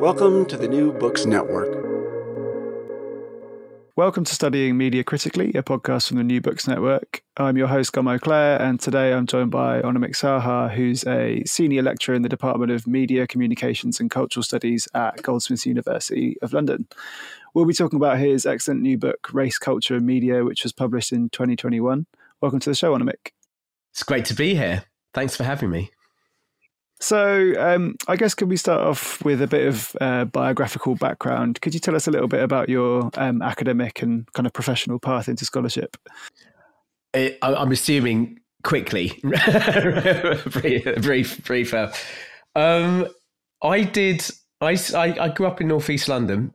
Welcome to the New Books Network. Welcome to Studying Media Critically, a podcast from the New Books Network. I'm your host, Gomo Clare, and today I'm joined by Anamik Saha, who's a senior lecturer in the Department of Media, Communications and Cultural Studies at Goldsmiths University of London. We'll be talking about his excellent new book, Race, Culture and Media, which was published in 2021. Welcome to the show, Onamik. It's great to be here. Thanks for having me. So, um, I guess could we start off with a bit of uh, biographical background? Could you tell us a little bit about your um, academic and kind of professional path into scholarship? I, I'm assuming quickly, brief, brief, Um, I did. I, I I grew up in northeast London,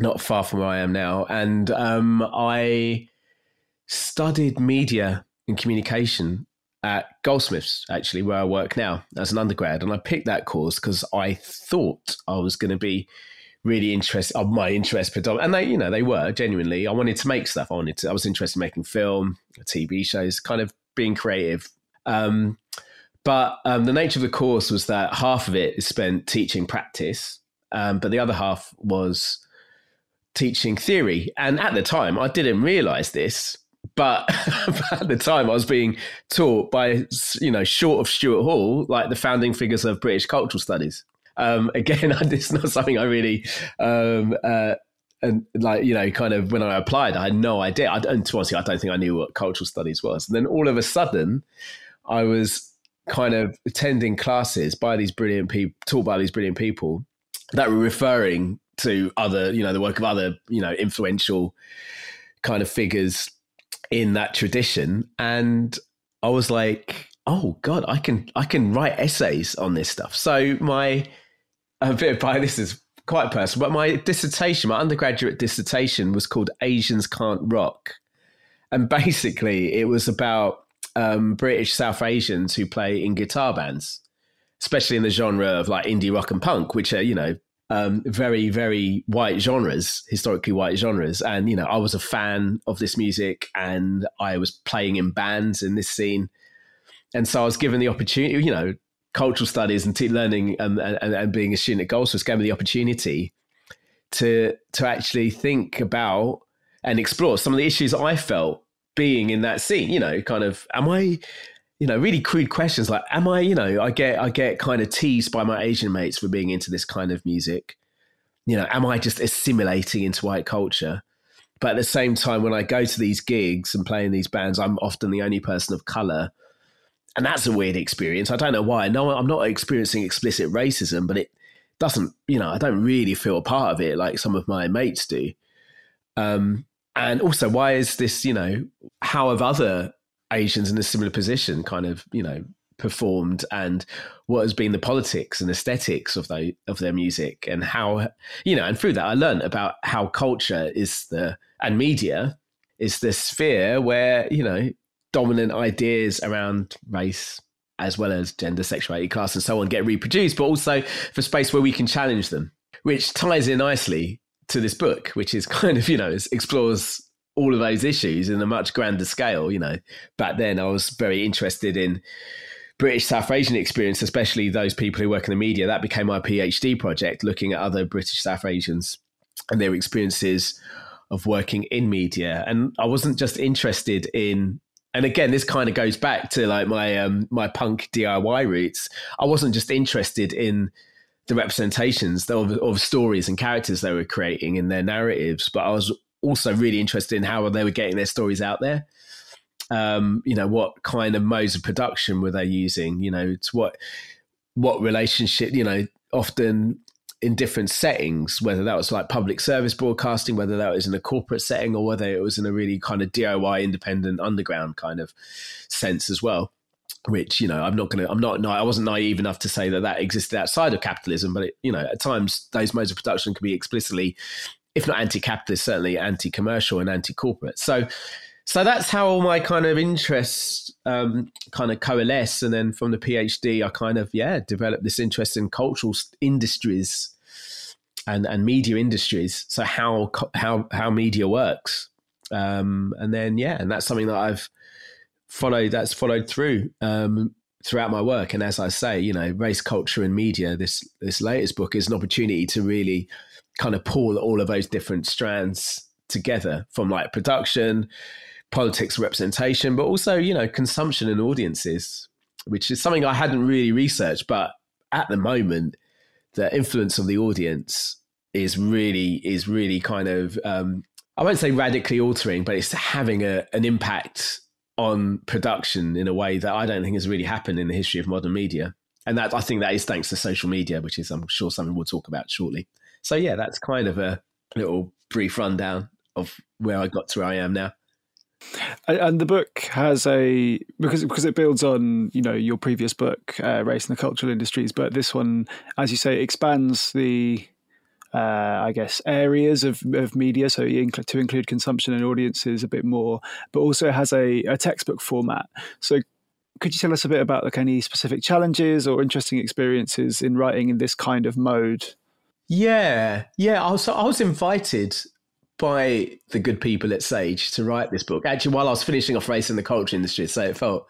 not far from where I am now, and um, I studied media and communication at Goldsmiths, actually, where I work now as an undergrad. And I picked that course because I thought I was going to be really interested of my interest predominantly and they you know they were genuinely. I wanted to make stuff. I wanted to i was interested in making film tv shows kind of being creative. Um, but um, the nature of the course was that half of it is spent teaching practice um, but the other half was teaching theory. And at the time i didn't realize this but at the time I was being taught by you know short of Stuart Hall like the founding figures of British cultural studies. Um, again, it's not something I really um, uh, and like you know kind of when I applied I had no idea. I, and to honestly, I don't think I knew what cultural studies was. And then all of a sudden, I was kind of attending classes by these brilliant people, taught by these brilliant people that were referring to other you know the work of other you know influential kind of figures in that tradition and i was like oh god i can i can write essays on this stuff. So my a bit by this is quite personal but my dissertation my undergraduate dissertation was called asians can't rock. And basically it was about um, british south asians who play in guitar bands especially in the genre of like indie rock and punk which are you know um, very, very white genres, historically white genres. And, you know, I was a fan of this music and I was playing in bands in this scene. And so I was given the opportunity, you know, cultural studies and learning and, and, and, being a student at Goldsmiths gave me the opportunity to, to actually think about and explore some of the issues I felt being in that scene, you know, kind of, am I, you know, really crude questions like, am I, you know, I get I get kind of teased by my Asian mates for being into this kind of music. You know, am I just assimilating into white culture? But at the same time, when I go to these gigs and play in these bands, I'm often the only person of color. And that's a weird experience. I don't know why. No, I'm not experiencing explicit racism, but it doesn't, you know, I don't really feel a part of it like some of my mates do. Um, and also, why is this, you know, how have other Asians in a similar position kind of, you know, performed and what has been the politics and aesthetics of the, of their music and how you know and through that I learned about how culture is the and media is the sphere where you know dominant ideas around race as well as gender sexuality class and so on get reproduced but also for space where we can challenge them which ties in nicely to this book which is kind of you know explores all of those issues in a much grander scale. You know, back then I was very interested in British South Asian experience, especially those people who work in the media. That became my PhD project, looking at other British South Asians and their experiences of working in media. And I wasn't just interested in and again, this kind of goes back to like my um, my punk DIY roots. I wasn't just interested in the representations of, of stories and characters they were creating in their narratives, but I was also really interested in how they were getting their stories out there. Um, you know, what kind of modes of production were they using? You know, to what what relationship? You know, often in different settings, whether that was like public service broadcasting, whether that was in a corporate setting, or whether it was in a really kind of DIY independent underground kind of sense as well. which you know I'm not to I'm not I wasn't naive enough to say that that existed outside of capitalism, but it, you know at times those modes of production can be explicitly, if not anti-capitalist, certainly anti-commercial and anti-corporate. So. So that's how all my kind of interests um, kind of coalesce, and then from the PhD, I kind of yeah developed this interest in cultural industries and and media industries. So how how how media works, um, and then yeah, and that's something that I've followed that's followed through um, throughout my work. And as I say, you know, race culture and media. This this latest book is an opportunity to really kind of pull all of those different strands together from like production, politics, representation, but also you know consumption and audiences, which is something I hadn't really researched, but at the moment, the influence of the audience is really is really kind of um, I won't say radically altering, but it's having a, an impact on production in a way that I don't think has really happened in the history of modern media. And that I think that is thanks to social media, which is I'm sure something we'll talk about shortly. So yeah, that's kind of a little brief rundown of where I got to where I am now. And the book has a because because it builds on you know your previous book, uh, race and the cultural industries, but this one, as you say, expands the uh, I guess, areas of, of media, so to include consumption and audiences a bit more, but also has a, a textbook format. So, could you tell us a bit about like any specific challenges or interesting experiences in writing in this kind of mode? Yeah, yeah. I was I was invited by the good people at Sage to write this book. Actually, while I was finishing off race in the culture industry, so it felt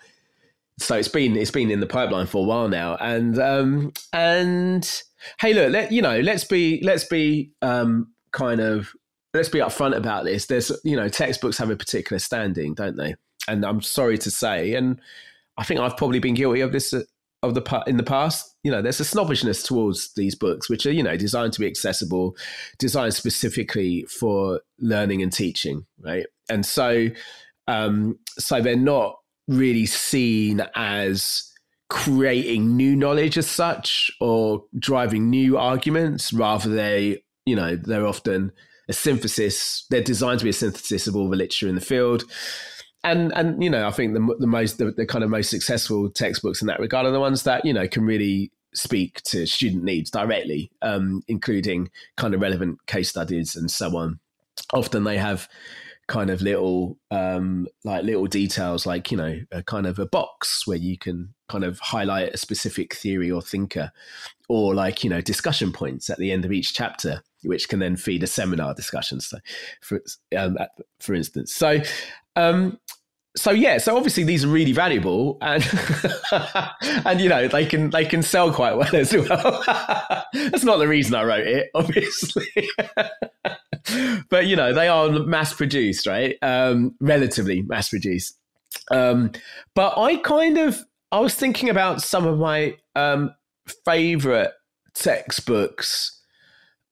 so it's been it's been in the pipeline for a while now, and um, and hey, look, let you know, let's be let's be um, kind of let's be upfront about this. There's you know, textbooks have a particular standing, don't they? And I'm sorry to say, and I think I've probably been guilty of this of the in the past. You know, there's a snobbishness towards these books, which are you know designed to be accessible, designed specifically for learning and teaching, right? And so, um, so they're not really seen as creating new knowledge as such or driving new arguments rather they you know they're often a synthesis they're designed to be a synthesis of all the literature in the field and and you know i think the, the most the, the kind of most successful textbooks in that regard are the ones that you know can really speak to student needs directly um, including kind of relevant case studies and so on. Often they have kind of little um, like little details like you know a kind of a box where you can kind of highlight a specific theory or thinker or like you know discussion points at the end of each chapter which can then feed a seminar discussion. So for um, for instance. So um, so yeah, so obviously these are really valuable, and and you know they can they can sell quite well as well. That's not the reason I wrote it, obviously, but you know they are mass produced, right? Um, relatively mass produced. Um, but I kind of I was thinking about some of my um, favorite textbooks,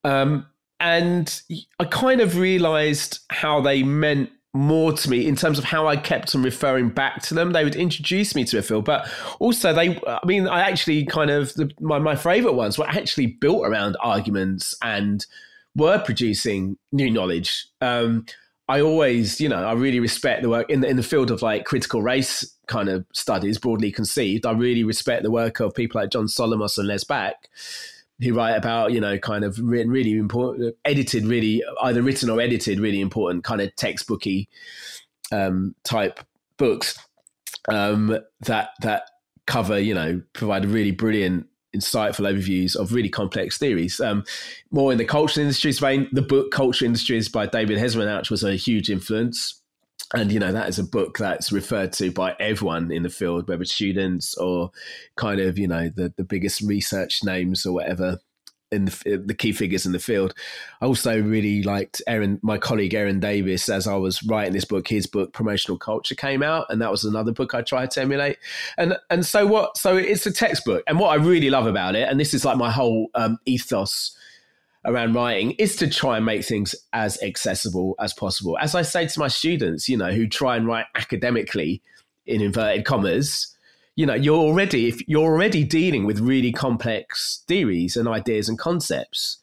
um, and I kind of realized how they meant more to me in terms of how I kept on referring back to them. They would introduce me to a field, but also they, I mean, I actually kind of, the, my, my favorite ones were actually built around arguments and were producing new knowledge. Um, I always, you know, I really respect the work in the, in the field of like critical race kind of studies, broadly conceived. I really respect the work of people like John Solomos and Les Back, who write about you know kind of written really important edited really either written or edited really important kind of textbooky um, type books um, that that cover you know provide really brilliant insightful overviews of really complex theories. Um, more in the cultural industries vein, the book Culture Industries by David Hesmondhalgh was a huge influence and you know that is a book that's referred to by everyone in the field whether students or kind of you know the, the biggest research names or whatever in the, the key figures in the field. I also really liked Aeron my colleague Aeron Davis as i was writing this book his book promotional culture came out and that was another book i tried to emulate. And and so what so it's a textbook. And what i really love about it and this is like my whole um, ethos around writing is to try and make things as accessible as possible. As I say to my students, you know, who try and write academically in inverted commas, you know, you're already if you're already dealing with really complex theories and ideas and concepts.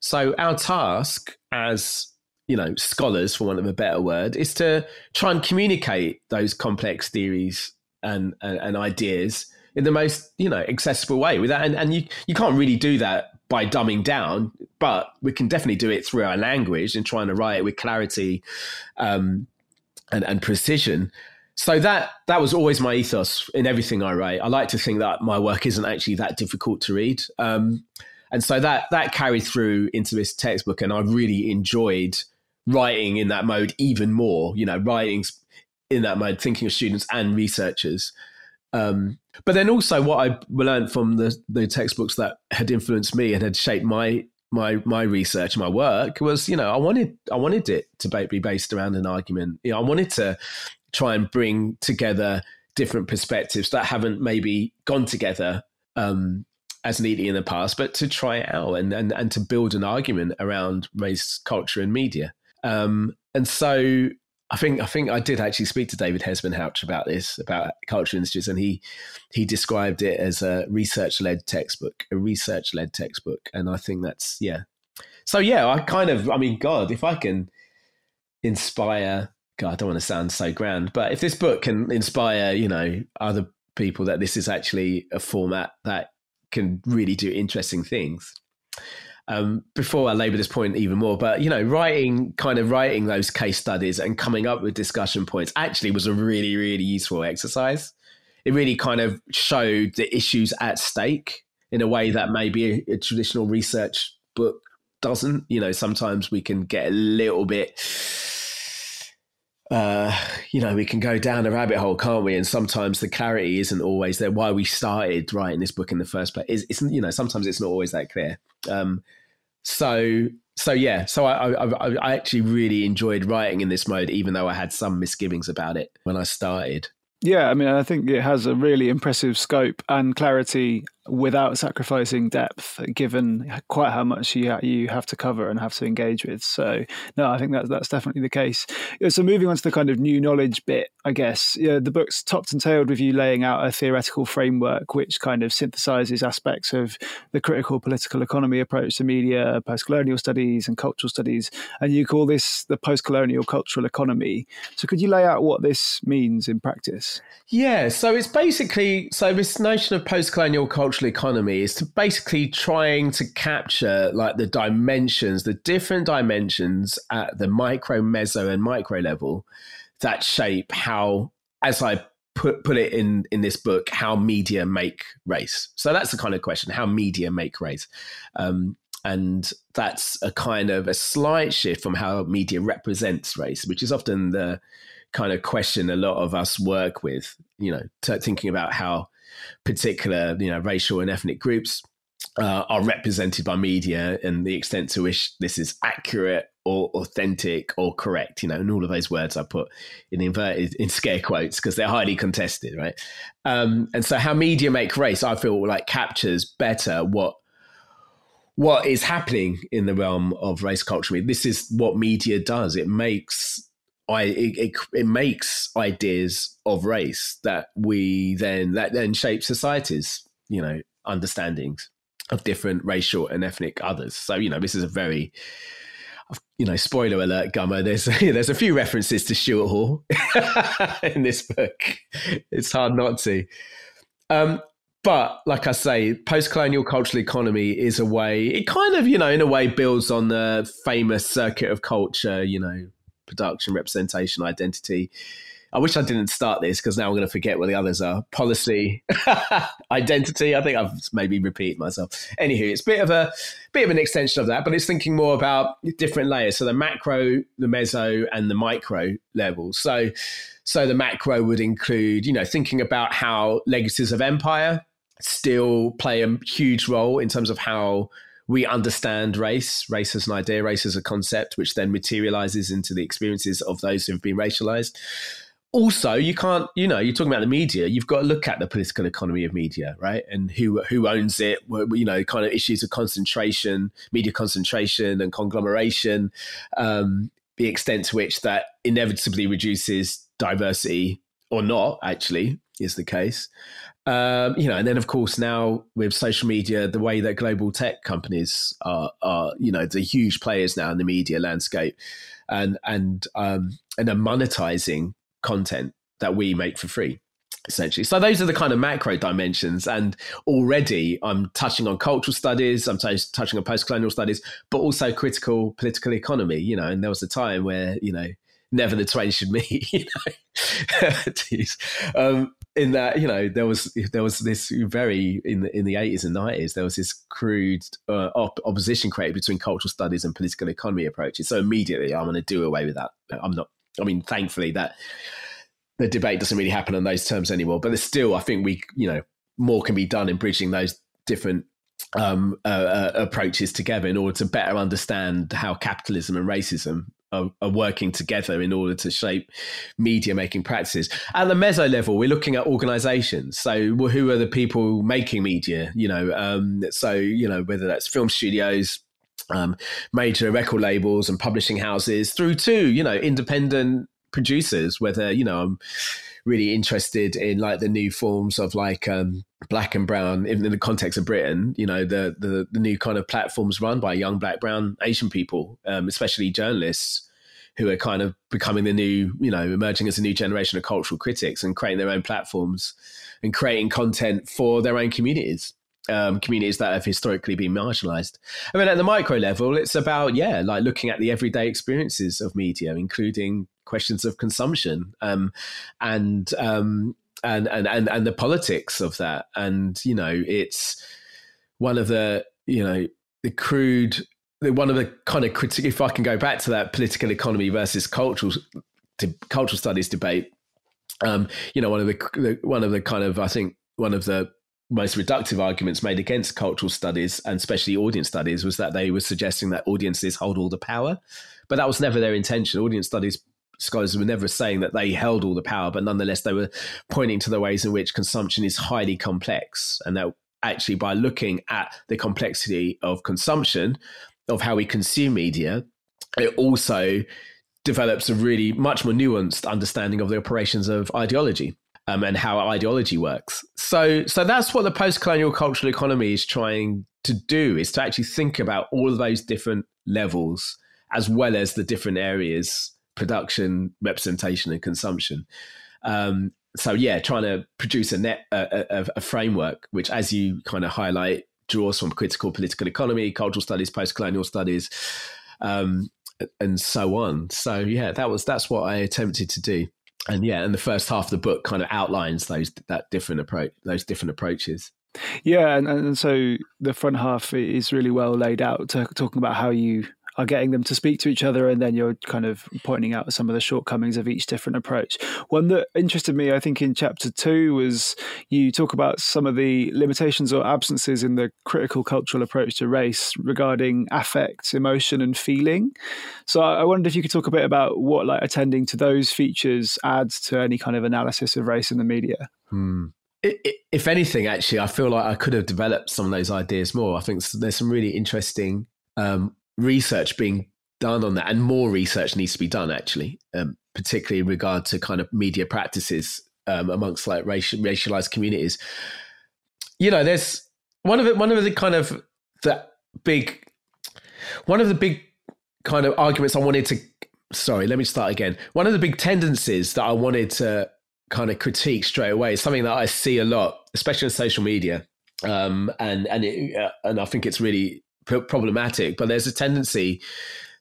So our task as you know scholars, for want of a better word, is to try and communicate those complex theories and, and, and ideas in the most you know accessible way without and, and you you can't really do that by dumbing down but we can definitely do it through our language and trying to write it with clarity um, and, and precision so that that was always my ethos in everything I write. I like to think that my work isn't actually that difficult to read, um, and so that that carried through into this textbook, and I really enjoyed writing in that mode even more. You know, writing in that mode, thinking of students and researchers. Um, but then also, what I learned from the the textbooks that had influenced me and had shaped my my my research, my work was, you know, I wanted I wanted it to be based around an argument. You know, I wanted to try and bring together different perspectives that haven't maybe gone together um, as neatly in the past, but to try out and, and, and to build an argument around race, culture, and media. Um, and so I think I think I did actually speak to David Hesmondhalgh about this about culture industries, and he he described it as a research led textbook, a research led textbook, and I think that's yeah. So yeah, I kind of I mean, God, if I can inspire God, I don't want to sound so grand, but if this book can inspire, you know, other people that this is actually a format that can really do interesting things. Um, before I labour this point even more, but you know, writing kind of writing those case studies and coming up with discussion points actually was a really, really useful exercise. It really kind of showed the issues at stake in a way that maybe a, a traditional research book doesn't. You know, sometimes we can get a little bit uh, you know, we can go down a rabbit hole, can't we? And sometimes the clarity isn't always there. Why we started writing this book in the first place is, you know, sometimes it's not always that clear. Um, so, so yeah, so I, I, I actually really enjoyed writing in this mode, even though I had some misgivings about it when I started. Yeah, I mean, I think it has a really impressive scope and clarity without sacrificing depth, given quite how much you you have to cover and have to engage with. So, no, I think that that's definitely the case. So, moving on to the kind of new knowledge bit, I guess yeah, the book's topped and tailed with you laying out a theoretical framework which kind of synthesizes aspects of the critical political economy approach to media, post-colonial studies, and cultural studies, and you call this the post-colonial cultural economy. So, could you lay out what this means in practice? Yeah, so it's basically so this notion of post-colonial culture economy is to basically trying to capture like the dimensions, the different dimensions at the micro, meso, and micro level that shape how, as I put put it in in this book, how media make race. So that's the kind of question: how media make race. Um, and that's a kind of a slight shift from how media represents race, which is often the kind of question a lot of us work with. You know, t- thinking about how particular, you know, racial and ethnic groups uh, are represented by media and the extent to which this is accurate or authentic or correct, you know, and all of those words I put in inverted in scare quotes because they're highly contested, right? Um, and so, how media make race, I feel like captures better what what is happening in the realm of race culture. This is what media does. It makes I it, it, it, makes ideas of race that we then that then shape societies, you know, understandings of different racial and ethnic others. So you know, this is a very you know, spoiler alert, Gummo. There's there's a few references to Stuart Hall in this book. It's hard not to. Um, but like I say, post-colonial cultural economy is a way. It kind of, you know, in a way, builds on the famous circuit of culture. You know, production, representation, identity. I wish I didn't start this because now I'm going to forget what the others are. Policy, identity. I think I've maybe repeated myself. Anywho, it's a bit of a bit of an extension of that, but it's thinking more about different layers. So the macro, the meso, and the micro levels. So, so the macro would include, you know, thinking about how legacies of empire still play a huge role in terms of how we understand race, race as an idea, race as a concept, which then materializes into the experiences of those who've been racialized. Also, you can't, you know, you're talking about the media. You've got to look at the political economy of media, right? And who who owns it? You know, kind of issues of concentration, media concentration, and conglomeration. Um, the extent to which that inevitably reduces diversity or not, actually, is the case. Um, you know, and then of course now with social media, the way that global tech companies are, are you know, the huge players now in the media landscape, and and um, and are monetizing content that we make for free. essentially. So those are the kind of macro dimensions. And already I'm touching on cultural studies, I'm t- touching on post-colonial studies, but also critical political economy, you know, and there was a time where, you know, never the twain should meet, you know, um, in that, you know, there was, there was this very, in the, in the 80s and 90s, there was this crude uh, op- opposition created between cultural studies and political economy approaches. So immediately I'm going to do away with that. I'm not, I mean, thankfully that the debate doesn't really happen on those terms anymore. But there's still, I think we, you know, more can be done in bridging those different um, uh, uh, approaches together in order to better understand how capitalism and racism are, are, working together in order to shape media making practices. At the meso level, we're looking at organizations. So, who are the people making media? You know, um, so you know whether that's film studios, um, major record labels and publishing houses, through to you know independent producers, whether, you know, I'm really interested in like the new forms of like um, black and brown in, the context of Britain, you know, the, the, the new kind of platforms run by young black, brown, Asian people, um, especially journalists who are kind of becoming the new, you know, emerging as a new generation of cultural critics and creating their own platforms and creating content for their own communities um, communities that have historically been marginalized. I mean, at the micro level, it's about, yeah, like looking at the everyday experiences of media, including questions of consumption um, and, um, and, and, and, and the politics of that. And, you know, it's one of the, you know, the crude, one of the kind of critique, if I can go back to that political economy versus cultural, to cultural studies debate, um, you know, one of the, one of the kind of, I think, one of the most reductive arguments made against cultural studies and especially audience studies was that they were suggesting that audiences hold all the power. But that was never their intention. Audience studies scholars were never saying that they held all the power, but nonetheless, they were pointing to the ways in which consumption is highly complex. And that actually, by looking at the complexity of consumption, of how we consume media, it also develops a really much more nuanced understanding of the operations of ideology um, and how ideology works. So, so that's what the post-colonial cultural economy is trying to do: is to actually think about all of those different levels as well as the different areas: production, representation, and consumption. Um, so, yeah, trying to produce a net a, a, a framework which, as you kind of highlight, draws from critical political economy, cultural studies, post-colonial studies. Um, and so on. So yeah, that was that's what I attempted to do and yeah, and the first half of the book kind of outlines those that different approach, those different approaches. Yeah, and, and so the front half is really well laid out, talking about how you are getting them to speak to each other, and then you're kind of pointing out some of the shortcomings of each different approach. One that interested me, I think, in chapter two was you talk about some of the limitations or absences in the critical cultural approach to race regarding affect, emotion, and feeling. So I wondered if you could talk a bit about what like attending to those features adds to any kind of analysis of race in the media. Hmm if anything, actually, I feel like I could have developed some of those ideas more. I think there's some really interesting um, research being done on that, and more research needs to be done actually, um, particularly in regard to kind of media practices um, amongst like racial, racialized communities. You know, there's one of it. One of the kind of the big, one of the big kind of arguments I wanted to. Sorry, let me start again. One of the big tendencies that I wanted to kind of critique straight away is something that I see a lot, especially on social media, um, and and it, uh, and I think it's really problematic, but there's a tendency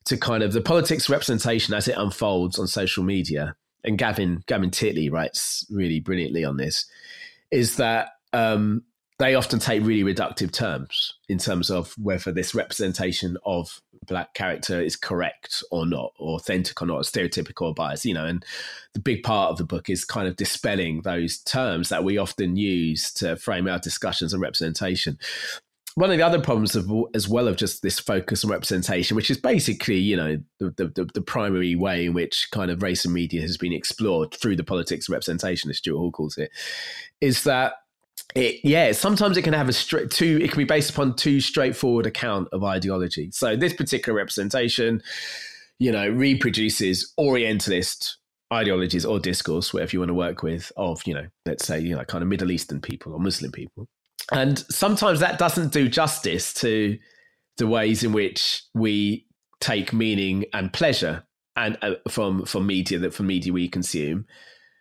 to kind of the politics representation as it unfolds on social media. And Gavin Gavin Titley writes really brilliantly on this. Is that um, they often take really reductive terms in terms of whether this representation of black character is correct or not, or authentic or not, or stereotypical or biased. You know, and the big part of the book is kind of dispelling those terms that we often use to frame our discussions on representation one of the other problems of, as well of just this focus on representation, which is basically, you know, the, the, the, primary way in which kind of race and media has been explored through the politics of representation, as Stuart Hall calls it, is that it, yeah, sometimes it can have a straight two, it can be based upon too straightforward account of ideology. So this particular representation, you know, reproduces Orientalist ideologies or discourse, whatever you want to work with, of, you know, let's say, you know, kind of Middle Eastern people or Muslim people and sometimes that doesn't do justice to the ways in which we take meaning and pleasure and uh, from from media that from media we consume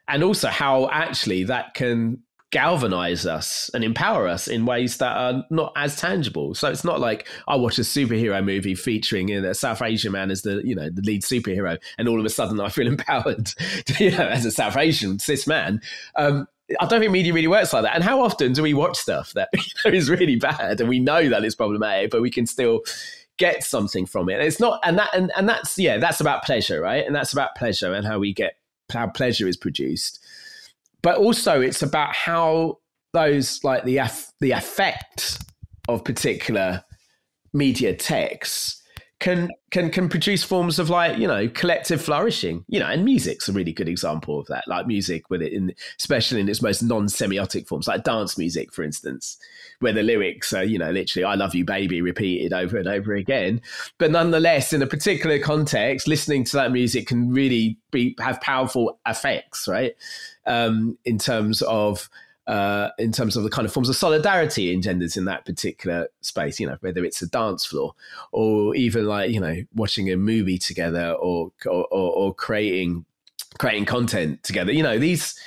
and also how actually that can galvanize us and empower us in ways that are not as tangible. So it's not like I watch a superhero movie featuring in a South Asian man as the you know the lead superhero, and all of a sudden I feel empowered, you know, as a South Asian cis man. Um, I don't think media really works like that. And how often do we watch stuff that you know, is really bad and we know that it's problematic, but we can still get something from it? And it's not, and that, and, and that's yeah, that's about pleasure, right? And that's about pleasure and how we get how pleasure is produced but also it's about how those like the the effect of particular media texts can can can produce forms of like you know collective flourishing you know and music's a really good example of that like music with it in especially in its most non-semiotic forms like dance music for instance where the lyrics are you know literally i love you baby repeated over and over again. But nonetheless in a particular context listening to that music can really be have powerful effects right? Um, in terms of uh, in terms of the kind of forms of solidarity engenders in that particular space, you know, whether it's a dance floor or even like, you know, watching a movie together or, or, or creating, creating content together, you know, these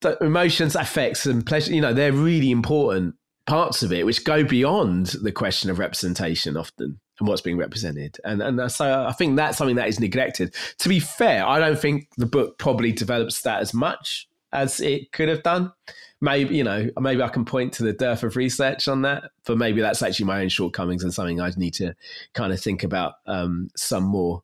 the emotions, affects and pleasure, you know, they're really important parts of it, which go beyond the question of representation often and what's being represented. And and so I think that's something that is neglected. To be fair, I don't think the book probably develops that as much as it could have done. Maybe you know, maybe I can point to the dearth of research on that, but maybe that's actually my own shortcomings and something I'd need to kind of think about um, some more.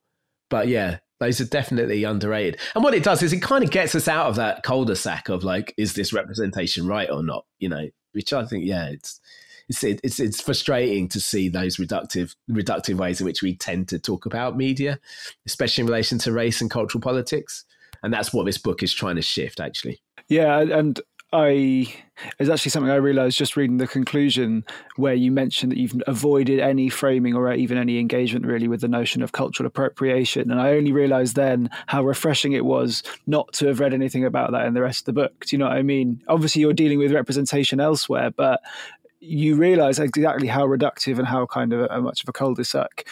But yeah, those are definitely underrated. And what it does is it kind of gets us out of that cul-de-sac of like, is this representation right or not? You know, which I think, yeah, it's it's it's it's frustrating to see those reductive reductive ways in which we tend to talk about media, especially in relation to race and cultural politics. And that's what this book is trying to shift, actually. Yeah, and I it's actually something I realized just reading the conclusion where you mentioned that you've avoided any framing or even any engagement really with the notion of cultural appropriation. And I only realized then how refreshing it was not to have read anything about that in the rest of the book. Do you know what I mean? Obviously, you're dealing with representation elsewhere, but you realize exactly how reductive and how kind of a, much of a cul-de-sac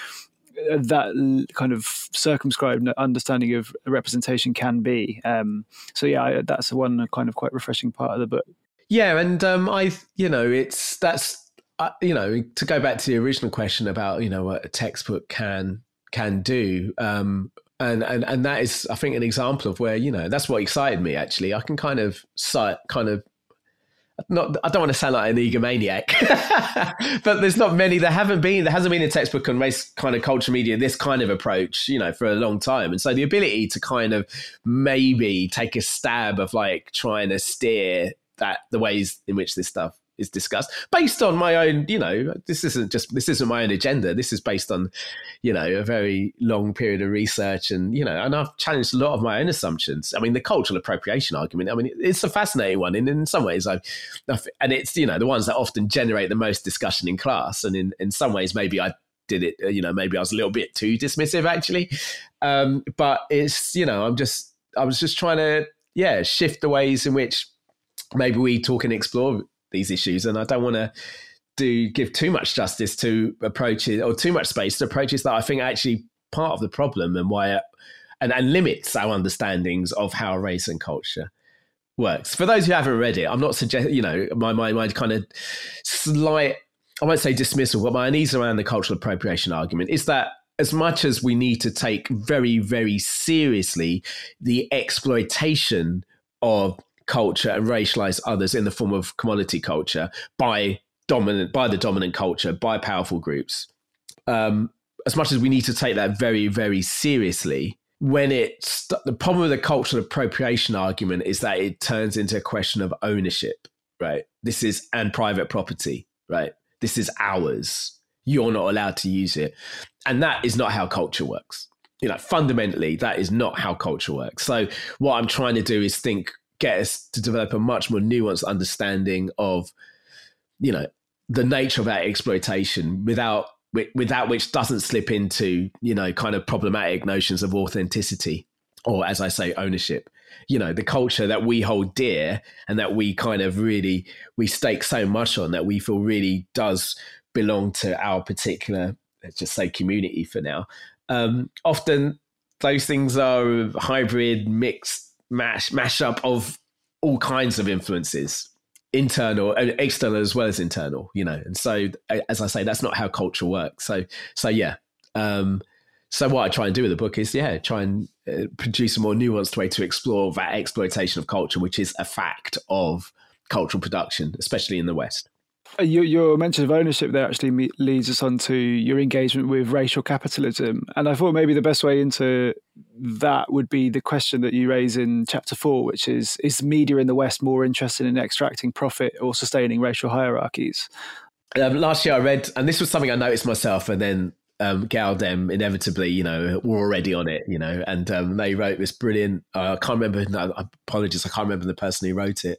that kind of circumscribed understanding of representation can be. Um, so yeah, that's one kind of quite refreshing part of the book. Yeah, and um, I, you know, it's that's uh, you know to go back to the original question about you know what a textbook can can do. Um, and, and and that is, I think, an example of where you know that's what excited me. Actually, I can kind of cite, kind of not I don't want to sound like an egomaniac, but there's not many. There haven't been. There hasn't been a textbook on race kind of culture media. This kind of approach, you know, for a long time. And so the ability to kind of maybe take a stab of like trying to steer that the ways in which this stuff is discussed based on my own you know this isn't just this isn't my own agenda. This is based on you know a very long period of research and you know and i've challenged a lot of my own assumptions. I mean the cultural appropriation argument i mean it's a fascinating one. And in some ways i and it's you know the ones that often generate the most discussion in class. And in in some ways maybe i did it you know maybe i was a little bit too dismissive actually. Um but it's you know i'm just i was just trying to yeah shift the ways in which maybe we talk and explore these issues, and I don't want to do give too much justice to approaches or too much space to approaches that I think are actually part of the problem and why it, and, and limits our understandings of how race and culture works. For those who haven't read it, I'm not suggesting you know my my my kind of slight I won't say dismissal, but my unease around the cultural appropriation argument is that as much as we need to take very, very seriously the exploitation of culture and racialize others in the form of commodity culture by dominant by the dominant culture by powerful groups. Um, as much as we need to take that very very seriously when it's the problem with the cultural appropriation argument is that it turns into a question of ownership right? This is and private property right? This is ours. You're not allowed to use it. And that is not how culture works. You know fundamentally that is not how culture works. So what i'm trying to do is think get us to develop a much more nuanced understanding of, you know, the nature of that exploitation without without which doesn't slip into you know kind of problematic notions of authenticity or as i say ownership. You know the culture that we hold dear and that we kind of really we stake so much on that we feel really does belong to our particular let's just say community for now. Um, often those things are hybrid mixed mash mashup of all kinds of influences internal external as well as internal you know? And so as i say that's not how culture works. So so yeah um so what i try and do with the book is yeah try and uh, produce a more nuanced way to explore that exploitation of culture which is a fact of cultural production especially in the west your, your mention of ownership there actually leads us on to your engagement with racial capitalism. And I thought maybe the best way into that would be the question that you raise in chapter four, which is Is media in the West more interested in extracting profit or sustaining racial hierarchies? Um, last year I read, and this was something I noticed myself, and then um, gal-dem inevitably, you know, were already on it, you know, and um, they wrote this brilliant. Uh, I can't remember. No, apologies, I can't remember the person who wrote it,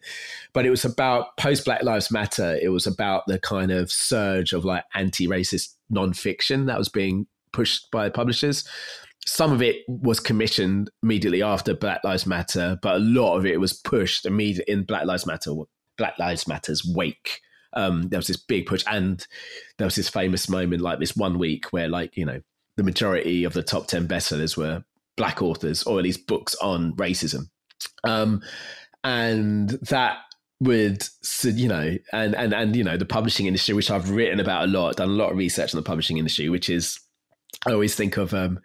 but it was about post Black Lives Matter. It was about the kind of surge of like anti-racist nonfiction that was being pushed by publishers. Some of it was commissioned immediately after Black Lives Matter, but a lot of it was pushed immediately in Black Lives Matter, Black Lives Matter's wake um, there was this big push, and there was this famous moment, like this one week, where like you know the majority of the top ten bestsellers were black authors, or at least books on racism, um, and that would you know and and and you know the publishing industry which i've written about a lot done a lot of research on the publishing industry which is i always think of um,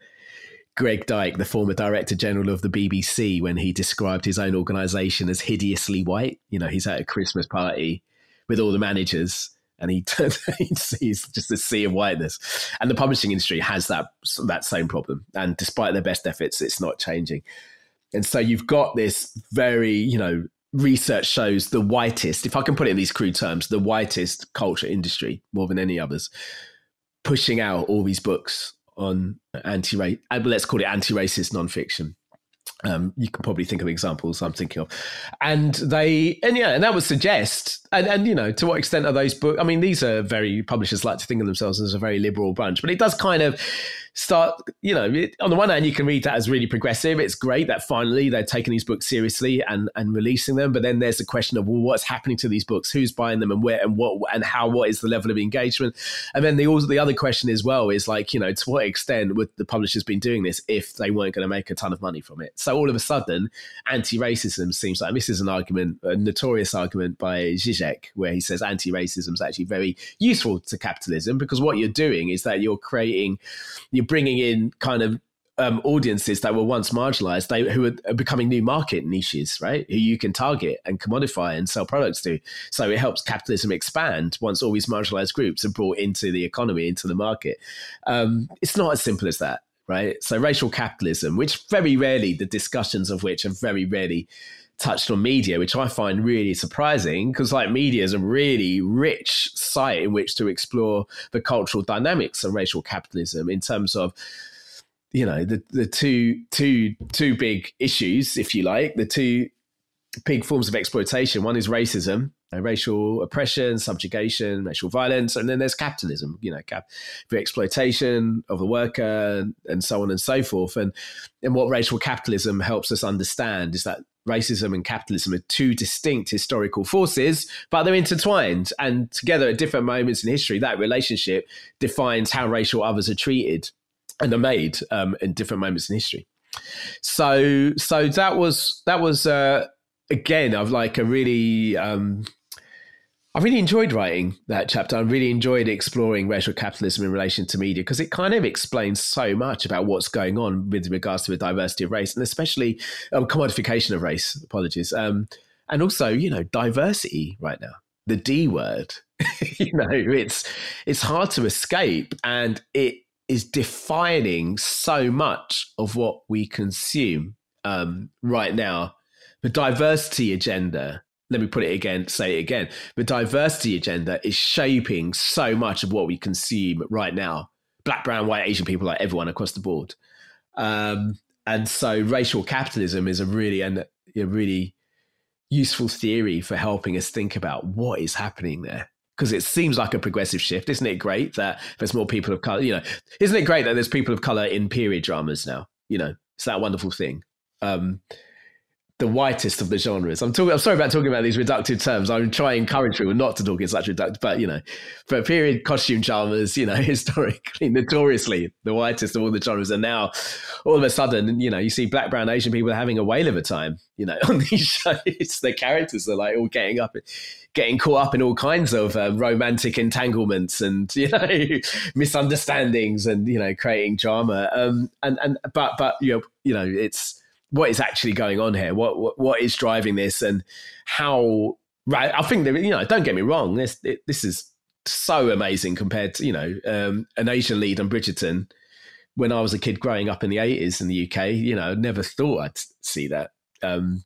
Greg Dyke, the former director general of the BBC, when he described his own organization as hideously white. You know, he's at a Christmas party with all the managers and he he sees just a sea of whiteness. And the publishing industry has that that same problem. And despite their best efforts, it's not changing. And so you've got this very, you know, research shows the whitest, if I can put it in these crude terms, the whitest culture industry more than any others, pushing out all these books on anti-race, uh, let's call it anti-racist nonfiction. Um, you can probably think of examples I'm thinking of, and they and yeah, and that would suggest and and you know to what extent are those books? I mean, these are very publishers like to think of themselves as a very liberal bunch, but it does kind of start, you know, on the one hand, you can read that as really progressive. It's great that finally they're taking these books seriously and, and releasing them. But then there's the question of, well, what's happening to these books? Who's buying them and where and what and how, what is the level of engagement? And then the, also, the other question as well is like, you know, to what extent would the publishers been doing this if they weren't going to make a ton of money from it? So all of a sudden, anti-racism seems like, this is an argument, a notorious argument by Zizek, where he says anti-racism is actually very useful to capitalism because what you're doing is that you're creating, you're you're bringing in kind of um, audiences that were once marginalized, they who are becoming new market niches, right? Who you can target and commodify and sell products to. So it helps capitalism expand once all these marginalized groups are brought into the economy, into the market. Um, it's not as simple as that, right? So racial capitalism, which very rarely the discussions of which are very rarely touched on media, which I find really surprising because like media is a really rich site in which to explore the cultural dynamics of racial capitalism in terms of you know the the two two two big issues, if you like, the two big forms of exploitation. One is racism, uh, racial oppression, subjugation, racial violence, and then there's capitalism. You know, cap- the exploitation of the worker, and so on and so forth. And and what racial capitalism helps us understand is that racism and capitalism are two distinct historical forces, but they're intertwined. And together at different moments in history, that relationship defines how racial others are treated and are made um, in different moments in history. So, so that was that was uh, again of like a really um, I really enjoyed writing that chapter. I really enjoyed exploring racial capitalism in relation to media because it kind of explains so much about what's going on with regards to the diversity of race and especially um, commodification of race. Apologies. Um, and also, you know, diversity right now, the D word. you know, it's it's hard to escape, and it is defining so much of what we consume um, right now. The diversity agenda let me put it again, say it again. The diversity agenda is shaping so much of what we consume right now. Black, brown, white, Asian people, like everyone across the board. Um, and so racial capitalism is a really and a really useful theory for helping us think about what is happening there. Because it seems like a progressive shift. Isn't it great that there's more people of color? You know, isn't it great that there's people of color in period dramas now? You know, it's that wonderful thing. Um, the whitest of the genres. I'm talking. I'm sorry about talking about these reductive terms. I'm trying to encourage people not to talk in such reductive, but you know, a period, costume charmers, you know, historically, notoriously the whitest of all the genres, and now all of a sudden, you know, you see black, brown, Asian people having a whale of a time, you know, on these shows. The characters are like all getting up, getting caught up in all kinds of uh, romantic entanglements and you know misunderstandings, and you know, creating drama. Um, and and but but you know, you know, it's what is actually going on here, what, what, what is driving this, and how. Right, I think that you know. Don't get me wrong. This it, this is so amazing compared to you know um, an Asian lead on Bridgerton. When I was a kid growing up in the eighties in the UK, you know, never thought I'd see that. Um,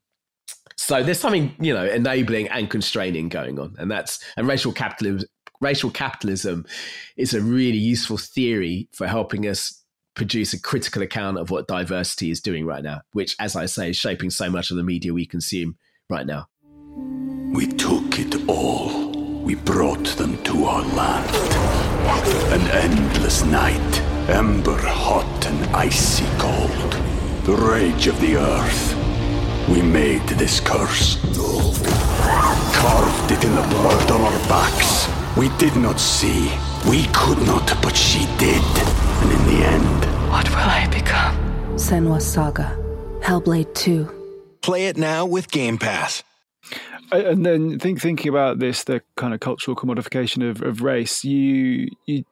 so there's something you know enabling and constraining going on, and that's and racial capitalism. Racial capitalism is a really useful theory for helping us produce a critical account of what diversity is doing right now, which, as I say, is shaping so much of the media we consume right now. We took it all. We brought them to our land. An endless night, ember hot and icy cold. The rage of the earth. We made this curse. Carved it in the blood on our backs. We did not see. We could not, but she did. And in the end, what will I become? Senua Saga, Hellblade 2. Play it now with Game Pass. And then think thinking about this, the kind of cultural commodification of, of race, you you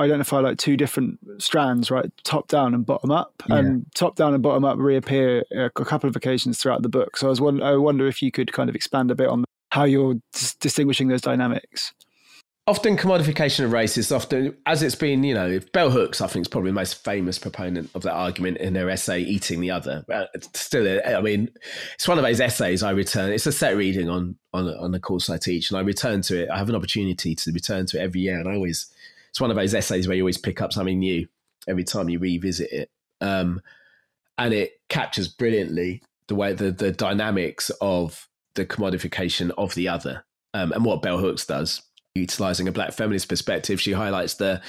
identify like two different strands, right? Top down and bottom up, yeah. and top down and bottom up reappear a couple of occasions throughout the book. So I was I wonder if you could kind of expand a bit on how you're distinguishing those dynamics often commodification of race is often as it's been you know bell hooks i think is probably the most famous proponent of that argument in her essay eating the other. Uh, still i mean it's one of those essays i return it's a set reading on on on the course i teach and i return to it i have an opportunity to return to it every year and i always it's one of those essays where you always pick up something new every time you revisit it. Um, and it captures brilliantly the way the the dynamics of the commodification of the other um, and what bell hooks does utilizing a black feminist perspective, she highlights the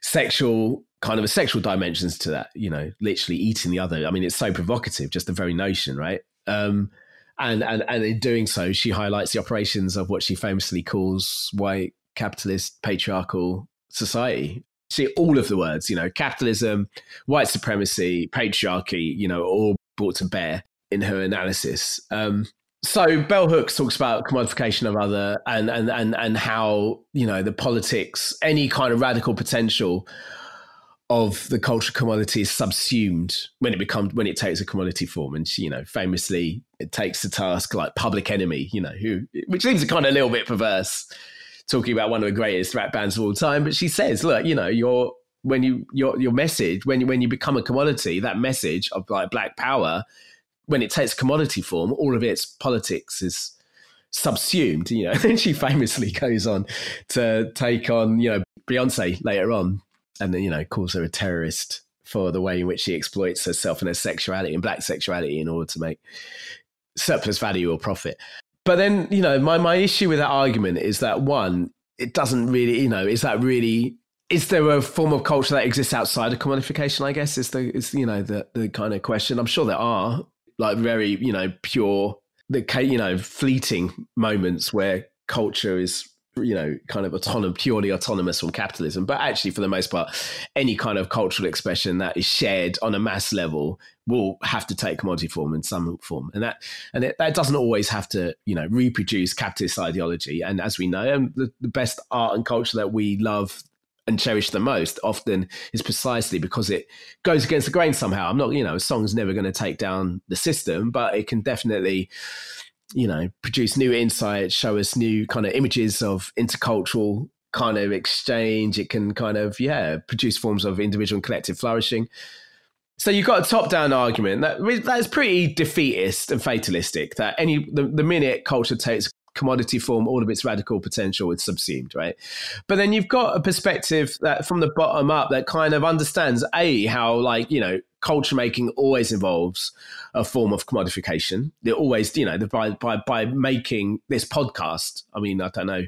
sexual kind of a sexual dimensions to that, you know, literally eating the other. I mean, it's so provocative, just the very notion, right? Um, and, and, and in doing so, she highlights the operations of what she famously calls white capitalist patriarchal society. See all of the words, you know, capitalism, white supremacy, patriarchy, you know, all brought to bear in her analysis. Um, so bell hooks talks about commodification of other and and and and how you know the politics any kind of radical potential of the cultural commodity is subsumed when it becomes when it takes a commodity form. And you know famously it takes the task like public enemy you know who which seems kind of a little bit perverse talking about one of the greatest rap bands of all time. But she says look you know your when you your your message when you when you become a commodity that message of like black power when it takes commodity form, all of its politics is subsumed, you know. And she famously goes on to take on, you know, Beyonce later on, and then, you know, calls her a terrorist for the way in which she exploits herself and her sexuality and black sexuality in order to make surplus value or profit. But then, you know, my, my issue with that argument is that one, it doesn't really, you know, is that really is there a form of culture that exists outside of commodification? I guess is the is you know the the kind of question. I'm sure there are, like very you know pure the you know fleeting moments where culture is you know kind of autonomous purely autonomous from capitalism. But actually for the most part any kind of cultural expression that is shared on a mass level will have to take commodity form in some form. And that and it, that doesn't always have to you know reproduce capitalist ideology. And as we know um, the, the best art and culture that we love and cherish the most often is precisely because it goes against the grain somehow. I'm not, you know, a song's never going to take down the system, but it can definitely, you know, produce new insights, show us new kind of images of intercultural kind of exchange. It can kind of, yeah, produce forms of individual and collective flourishing. So you've got a top-down argument that that is pretty defeatist and fatalistic. That any the, the minute culture takes commodity form, all of its radical potential is subsumed, right? But then you've got a perspective that from the bottom up that kind of understands a how like you know culture making always involves a form of commodification. It always you know by by by making this podcast. I mean, I don't know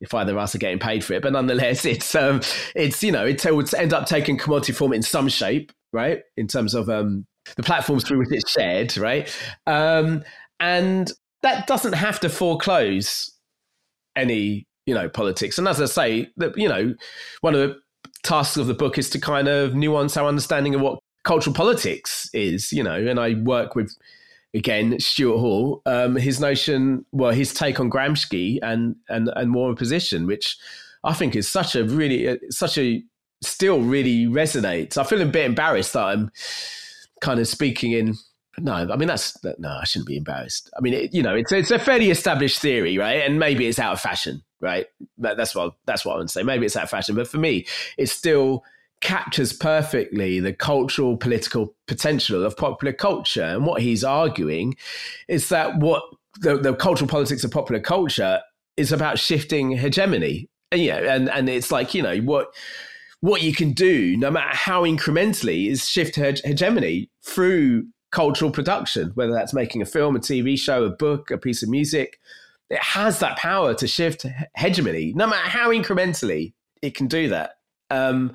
if either of us are getting paid for it, but nonetheless, it's um, it's you know it would end up taking commodity form in some shape, right? In terms of um, the platforms through which it's shared, right? Um, and that doesn't have to foreclose any, you know, politics. And as I say, that you know, one of the tasks of the book is to kind of nuance our understanding of what cultural politics is, you know, and I work with again Stuart Hall, um, his notion, well, his take on Gramsci and and and war position, which I think is such a really uh, such a still really resonates. I feel a bit embarrassed that I'm kind of speaking in. No, I mean that's no. I shouldn't be embarrassed. I mean, it, you know, it's it's a fairly established theory, right? And maybe it's out of fashion, right? That's what that's what I would say. Maybe it's out of fashion, but for me, it still captures perfectly the cultural political potential of popular culture. And what he's arguing is that what the, the cultural politics of popular culture is about shifting hegemony. And, you know, and and it's like you know what what you can do, no matter how incrementally, is shift hegemony through cultural production, whether that's making a film, a TV show, a book, a piece of music. It has that power to shift hegemony, no matter how incrementally it can do that. Um,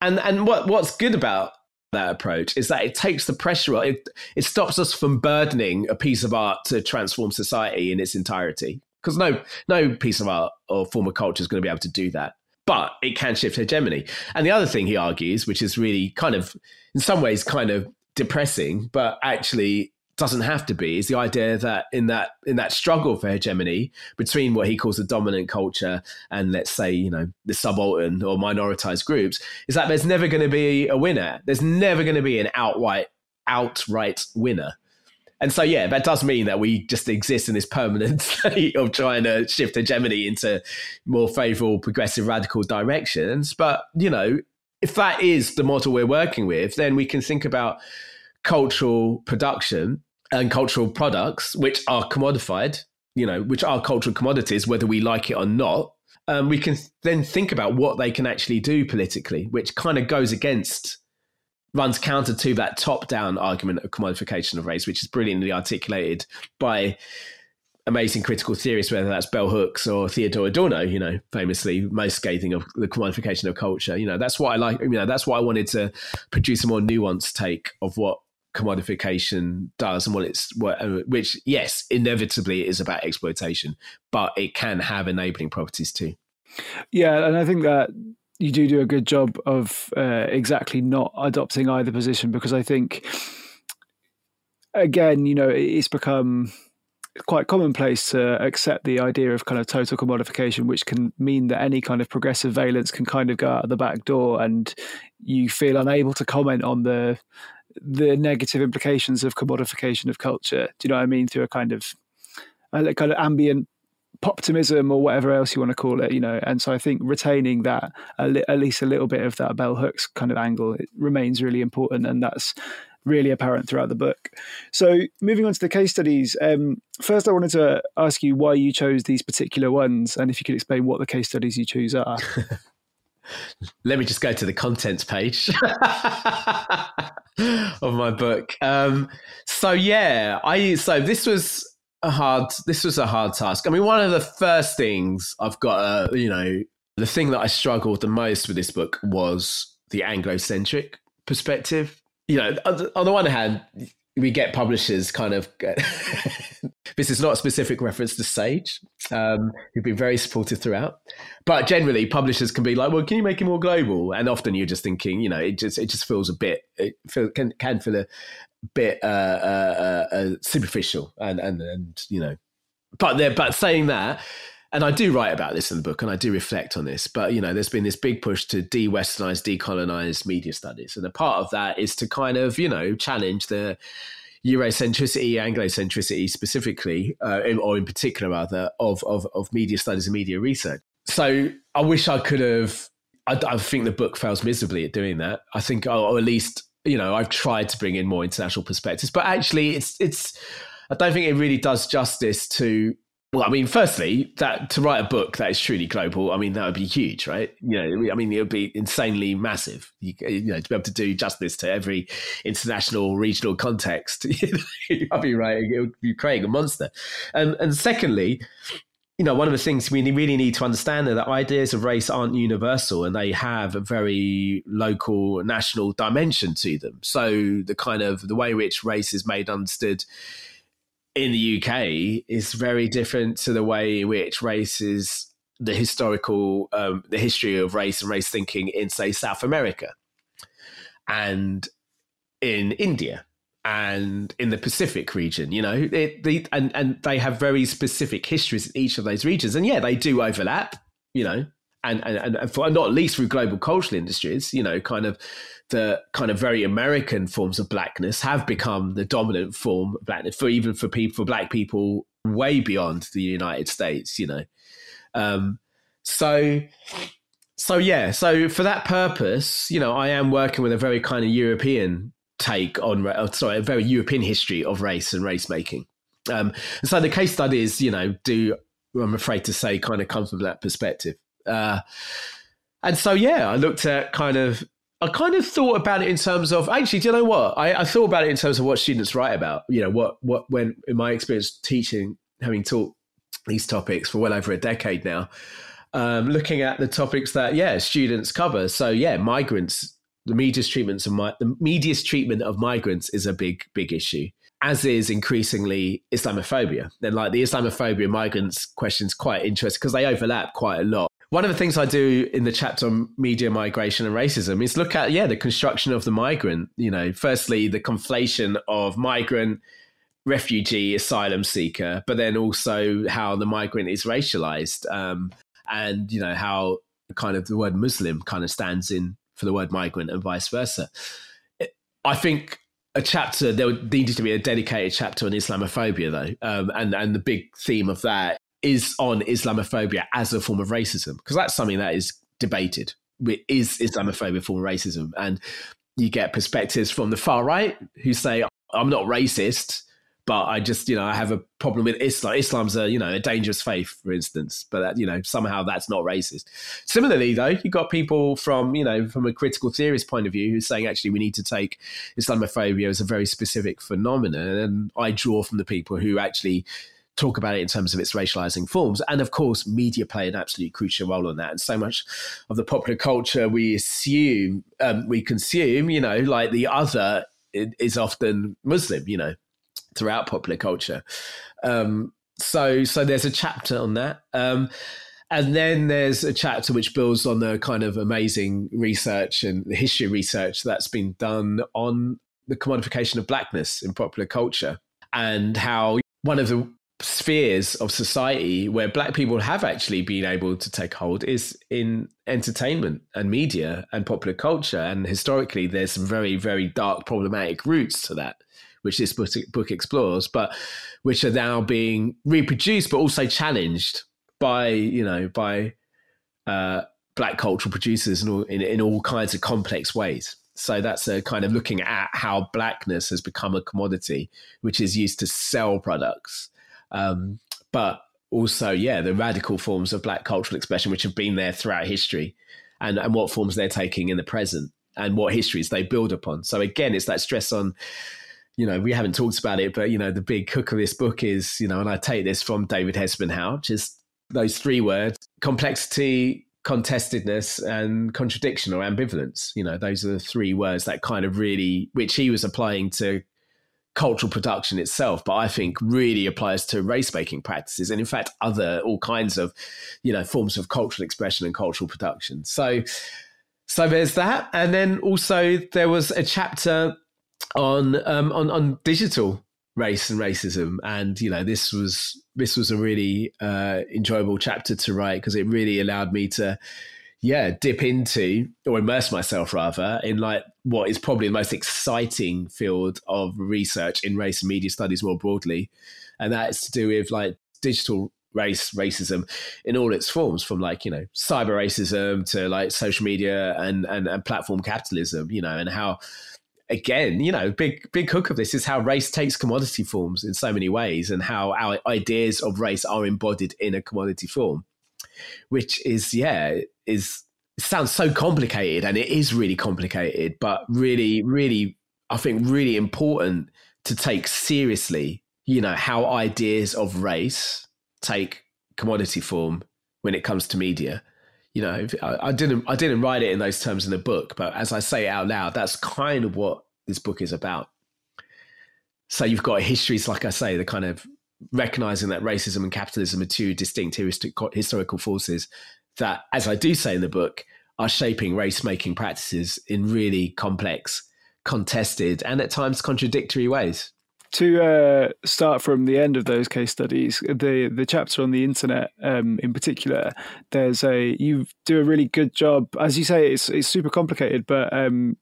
and and what what's good about that approach is that it takes the pressure off. It, it stops us from burdening a piece of art to transform society in its entirety. Because no no piece of art or form of culture is going to be able to do that but it can shift hegemony. And the other thing he argues, which is really kind of, in some ways, kind of depressing, but actually doesn't have to be, is the idea that in that in that struggle for hegemony between what he calls the dominant culture and let's say you know the subaltern or minoritized groups, is that there's never going to be a winner. There's never going to be an outright outright winner. And so, yeah, that does mean that we just exist in this permanent state of trying to shift hegemony into more favorable, progressive, radical directions. But, you know, if that is the model we're working with, then we can think about cultural production and cultural products, which are commodified, you know, which are cultural commodities, whether we like it or not. Um, we can then think about what they can actually do politically, which kind of goes against runs counter to that top down argument of commodification of race, which is brilliantly articulated by amazing critical theorists, whether that's bell hooks or Theodore Adorno, you know, famously most scathing of the commodification of culture. You know, that's what I like, you know, that's why I wanted to produce a more nuanced take of what commodification does and what it's what, uh, which yes inevitably is about exploitation but it can have enabling properties too yeah and i think that you do do a good job of uh, exactly not adopting either position because I think, again, you know, it's become quite commonplace to accept the idea of kind of total commodification, which can mean that any kind of progressive valence can kind of go out of the back door, and you feel unable to comment on the the negative implications of commodification of culture. Do you know what I mean? Through a kind of a kind of ambient optimism or whatever else you want to call it, you know. And so I think retaining that at least a little bit of that bell hooks kind of angle it remains really important, and that's really apparent throughout the book. So moving on to the case studies, um, first I wanted to ask you why you chose these particular ones, and if you could explain what the case studies you choose are. Let me just go to the contents page of my book. Um, so yeah, I so this was a hard this was a hard task. I mean, one of the first things I've got uh, you know, the thing that I struggled the most with this book was the Anglo-centric perspective. You know, on the one hand, we get publishers kind of this is not a specific reference to Sage, um, who've been very supportive throughout. But generally, publishers can be like, "Well, can you make it more global?" And often you're just thinking, you know, it just it just feels a bit it feel, can can feel a bit uh, uh, uh, uh, superficial and and and you know, but there. But saying that, and I do write about this in the book, and I do reflect on this. But you know, there's been this big push to de-westernize, decolonize media studies, and a part of that is to kind of you know challenge the Eurocentricity, Anglocentricity specifically, uh, in, or in particular rather, of, of of media studies and media research. So I wish I could have. I, I think the book fails miserably at doing that. I think, or at least you know, I've tried to bring in more international perspectives, but actually, it's it's. I don't think it really does justice to. Well, I mean, firstly, that to write a book that is truly global, I mean, that would be huge, right? You know, I mean, it would be insanely massive. You, you know, to be able to do justice to every international, regional context, I'd be writing, it would be creating a monster. And and secondly, you know, one of the things we really need to understand are that ideas of race aren't universal and they have a very local, national dimension to them. So the kind of the way which race is made understood in the UK is very different to the way in which races, the historical, um, the history of race and race thinking in, say, South America and in India and in the Pacific region, you know, it, they, and and they have very specific histories in each of those regions, and yeah, they do overlap, you know, and and and for not least through global cultural industries, you know, kind of the kind of very American forms of blackness have become the dominant form of blackness for even for people for black people way beyond the United States, you know, um, so. So yeah, so for that purpose, you know, I am working with a very kind of European take on, uh, sorry, a very European history of race and race making. Um, so the case studies, you know, do I'm afraid to say, kind of come from that perspective. Uh, and so yeah, I looked at kind of, I kind of thought about it in terms of actually, do you know what? I, I thought about it in terms of what students write about. You know, what what when in my experience teaching, having taught these topics for well over a decade now. Um, looking at the topics that yeah students cover so yeah migrants the media's treatments of my, the media's treatment of migrants is a big big issue as is increasingly islamophobia Then, like the islamophobia migrants questions quite interesting because they overlap quite a lot one of the things i do in the chapter on media migration and racism is look at yeah the construction of the migrant you know firstly the conflation of migrant refugee asylum seeker but then also how the migrant is racialized um, and you know how kind of the word muslim kind of stands in for the word migrant and vice versa. I think a chapter there needed to be a dedicated chapter on Islamophobia though, um, and and the big theme of that is on Islamophobia as a form of racism because that's something that is debated. Is Islamophobia a form of racism? And you get perspectives from the far right who say I'm not racist, but I just, you know, I have a problem with Islam. Islam's a, you know, a dangerous faith, for instance, but that, you know, somehow that's not racist. Similarly, though, you've got people from, you know, from a critical theorist point of view who's saying actually we need to take Islamophobia as a very specific phenomenon. And I draw from the people who actually talk about it in terms of its racializing forms. And of course, media play an absolutely crucial role in that. And so much of the popular culture we assume, um, we consume, you know, like the other is often Muslim, you know, throughout popular culture. Um, so so there's a chapter on that. Um, and then there's a chapter which builds on the kind of amazing research and the history research that's been done on the commodification of blackness in popular culture and how one of the spheres of society where black people have actually been able to take hold is in entertainment and media and popular culture and historically there's some very very dark problematic roots to that which this book, explores, but which are now being reproduced, but also challenged by you know by uh, black cultural producers in all, in, in all kinds of complex ways. So that's a kind of looking at how blackness has become a commodity, which is used to sell products, um, but also yeah the radical forms of black cultural expression which have been there throughout history, and and what forms they're taking in the present and what histories they build upon. So again, it's that stress on you know, we haven't talked about it, but you know, the big hook of this book is, you know, and I take this from David Hesmondhalgh, just those three words: complexity, contestedness, and contradiction or ambivalence. You know, those are the three words that kind of really, which he was applying to cultural production itself, but I think really applies to race making practices, and in fact, other all kinds of, you know, forms of cultural expression and cultural production. So. So there's that, and then also there was a chapter on um, on on digital race and racism, and you know this was this was a really uh, enjoyable chapter to write because it really allowed me to yeah dip into or immerse myself rather in like what is probably the most exciting field of research in race and media studies more broadly and that is to do with like digital race racism in all its forms from like you know cyber racism to like social media and and, and platform capitalism you know and how again, you know, big big hook of this is how race takes commodity forms in so many ways, and how our ideas of race are embodied in a commodity form, which is yeah is sounds so complicated, and it is really complicated, but really, really, I think really important to take seriously. You know how ideas of race take commodity form when it comes to media. You know, I, didn't I didn't write it in those terms in the book, but as I say it out loud, that's kind of what this book is about. So you've got histories, like I say, the kind of recognizing that racism and capitalism are two distinct historical forces that, as I do say in the book, are shaping race making practices in really complex, contested, and at times contradictory ways to uh, start from the end of those case studies, the the chapter on the internet um, in particular, there's a you do a really good job. As you say, it's it's super complicated, but um,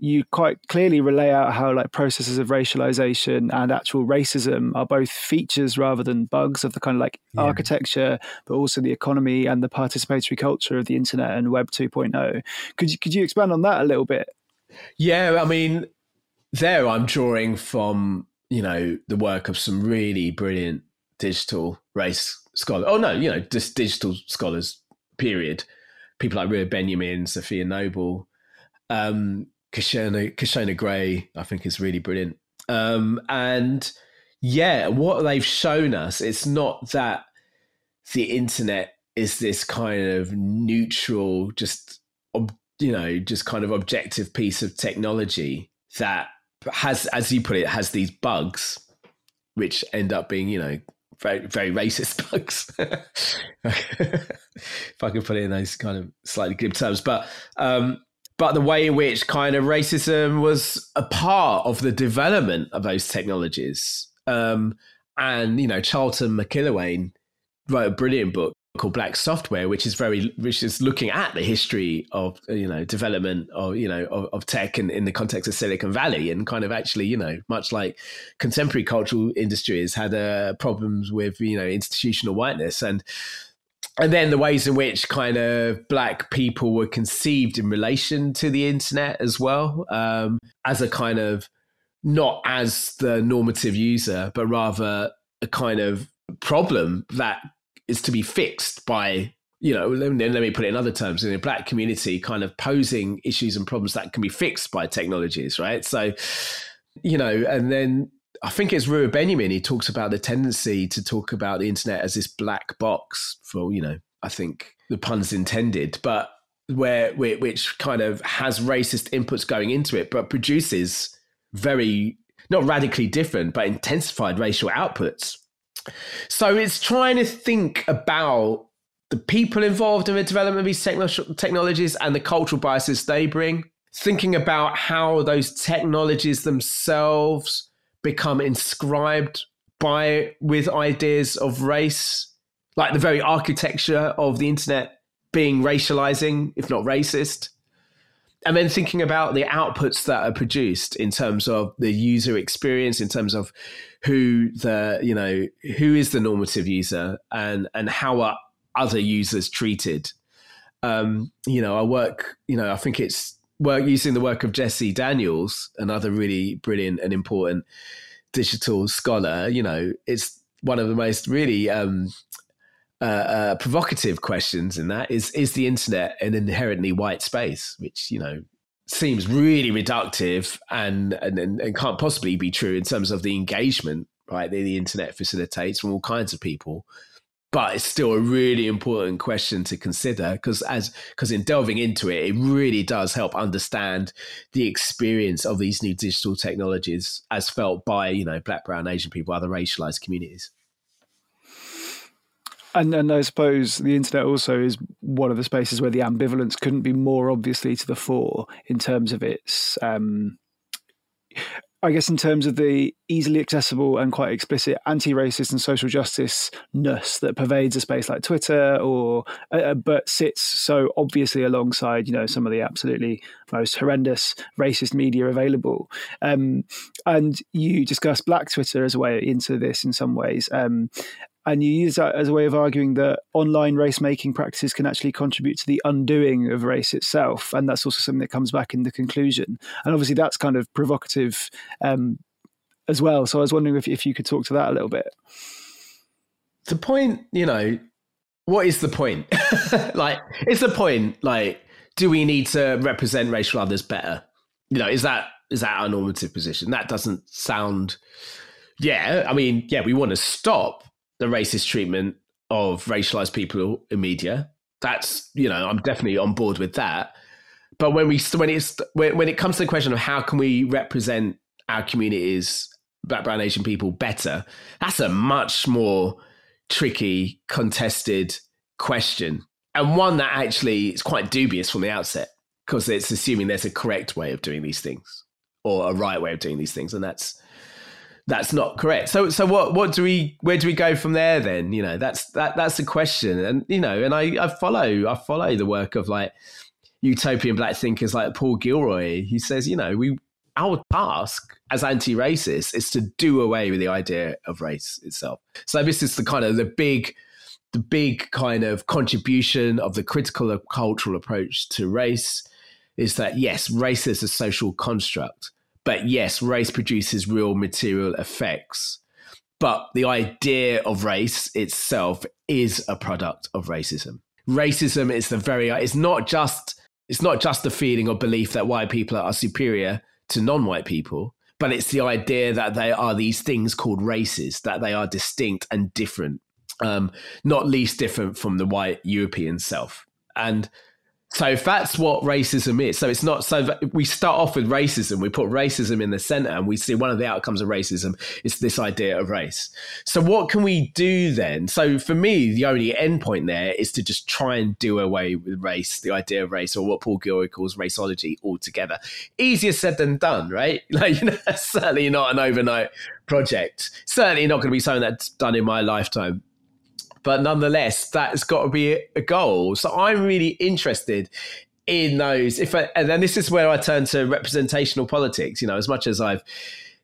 you quite clearly lay out how like processes of racialization and actual racism are both features rather than bugs of the kind of like yeah. architecture, but also the economy and the participatory culture of the internet and Web 2.0. Could you could you expand on that a little bit? Yeah, I mean, there I'm drawing from you know the work of some really brilliant digital race scholars. Oh no, you know just digital scholars. Period. People like Ruha Benjamin, Safiya Noble, um, Kishonna, Kishonna Gray, I think is really brilliant. Um, and yeah, what they've shown us, it's not that the internet is this kind of neutral, just you know, just kind of objective piece of technology that has, as you put it, has these bugs, which end up being, you know, very very racist bugs. if I can put it in those kind of slightly glib terms, but um, but the way in which kind of racism was a part of the development of those technologies. Um, and you know, Charlton McIlwain wrote a brilliant book called Black Software, which is very which is looking at the history of you know development of you know of, of tech and in the context of Silicon Valley, and kind of actually you know much like contemporary cultural industries had uh, problems with you know institutional whiteness and and then the ways in which kind of black people were conceived in relation to the internet as well um, as a kind of not as the normative user but rather a kind of problem that is to be fixed by you know let me, let me put it in other terms in a black community kind of posing issues and problems that can be fixed by technologies right? So you know and then I think it's Ruha Benjamin. He talks about the tendency to talk about the internet as this black box for, you know, I think the pun's intended, but where which kind of has racist inputs going into it, but produces very not radically different, but intensified racial outputs. So it's trying to think about the people involved in the development of these technologies and the cultural biases they bring. Thinking about how those technologies themselves become inscribed by with ideas of race, like the very architecture of the internet being racializing, if not racist. And then thinking about the outputs that are produced in terms of the user experience, in terms of who the, you know, who is the normative user and and how are other users treated. Um, you know, I work, you know, I think it's work using the work of Jessie Daniels, another really brilliant and important digital scholar. You know, it's one of the most really um, uh, uh, provocative questions in that is is the internet an inherently white space, which you know seems really reductive and and, and can't possibly be true in terms of the engagement right that the internet facilitates from all kinds of people but it's still a really important question to consider because as because in delving into it it really does help understand the experience of these new digital technologies as felt by you know black brown asian people other racialized communities. And and I suppose the internet also is one of the spaces where the ambivalence couldn't be more obviously to the fore in terms of its um, I guess in terms of the easily accessible and quite explicit anti-racist and social justice ness that pervades a space like Twitter, or uh, uh, but sits so obviously alongside you know some of the absolutely most horrendous racist media available. Um, and you discuss Black Twitter as a way into this in some ways. Um, and you use that as a way of arguing that online race making practices can actually contribute to the undoing of race itself. And that's also something that comes back in the conclusion. And obviously, that's kind of provocative um, as well. So I was wondering if, if you could talk to that a little bit. The point, you know, what is the point? like, it's the point, like, do we need to represent racial others better? You know, is that is that our normative position? That doesn't sound. Yeah, I mean, yeah, we want to stop the racist treatment of racialized people in media. That's you know I'm definitely on board with that. But when we when it's when, when it comes to the question of how can we represent our communities, Black, Brown, Asian people better, that's a much more tricky, contested question, and one that actually is quite dubious from the outset because it's assuming there's a correct way of doing these things or a right way of doing these things, and that's that's not correct. So so what what do we where do we go from there then? You know, that's that that's the question. And you know, and I, I follow I follow the work of like utopian black thinkers like Paul Gilroy. He says, you know, we our task as anti-racists is to do away with the idea of race itself. So this is the kind of the big the big kind of contribution of the critical cultural approach to race is that yes, race is a social construct but yes, race produces real material effects. But the idea of race itself is a product of racism. Racism is the very it's not just it's not just the feeling or belief that white people are superior to non-white people, but it's the idea that they are these things called races, that they are distinct and different, um, not least different from the white European self. And so that's what racism is, so it's not so that we start off with racism, we put racism in the center, and we see one of the outcomes of racism is this idea of race. So what can we do then? So for me, the only endpoint there is to just try and do away with race, the idea of race, or what Paul Gilroy calls raceology altogether. Easier said than done, right? Like you know, certainly not an overnight project. Certainly not going to be something that's done in my lifetime but nonetheless, that's got to be a goal. So I'm really interested in those. If I, and then this is where I turn to representational politics. You know, as much as I've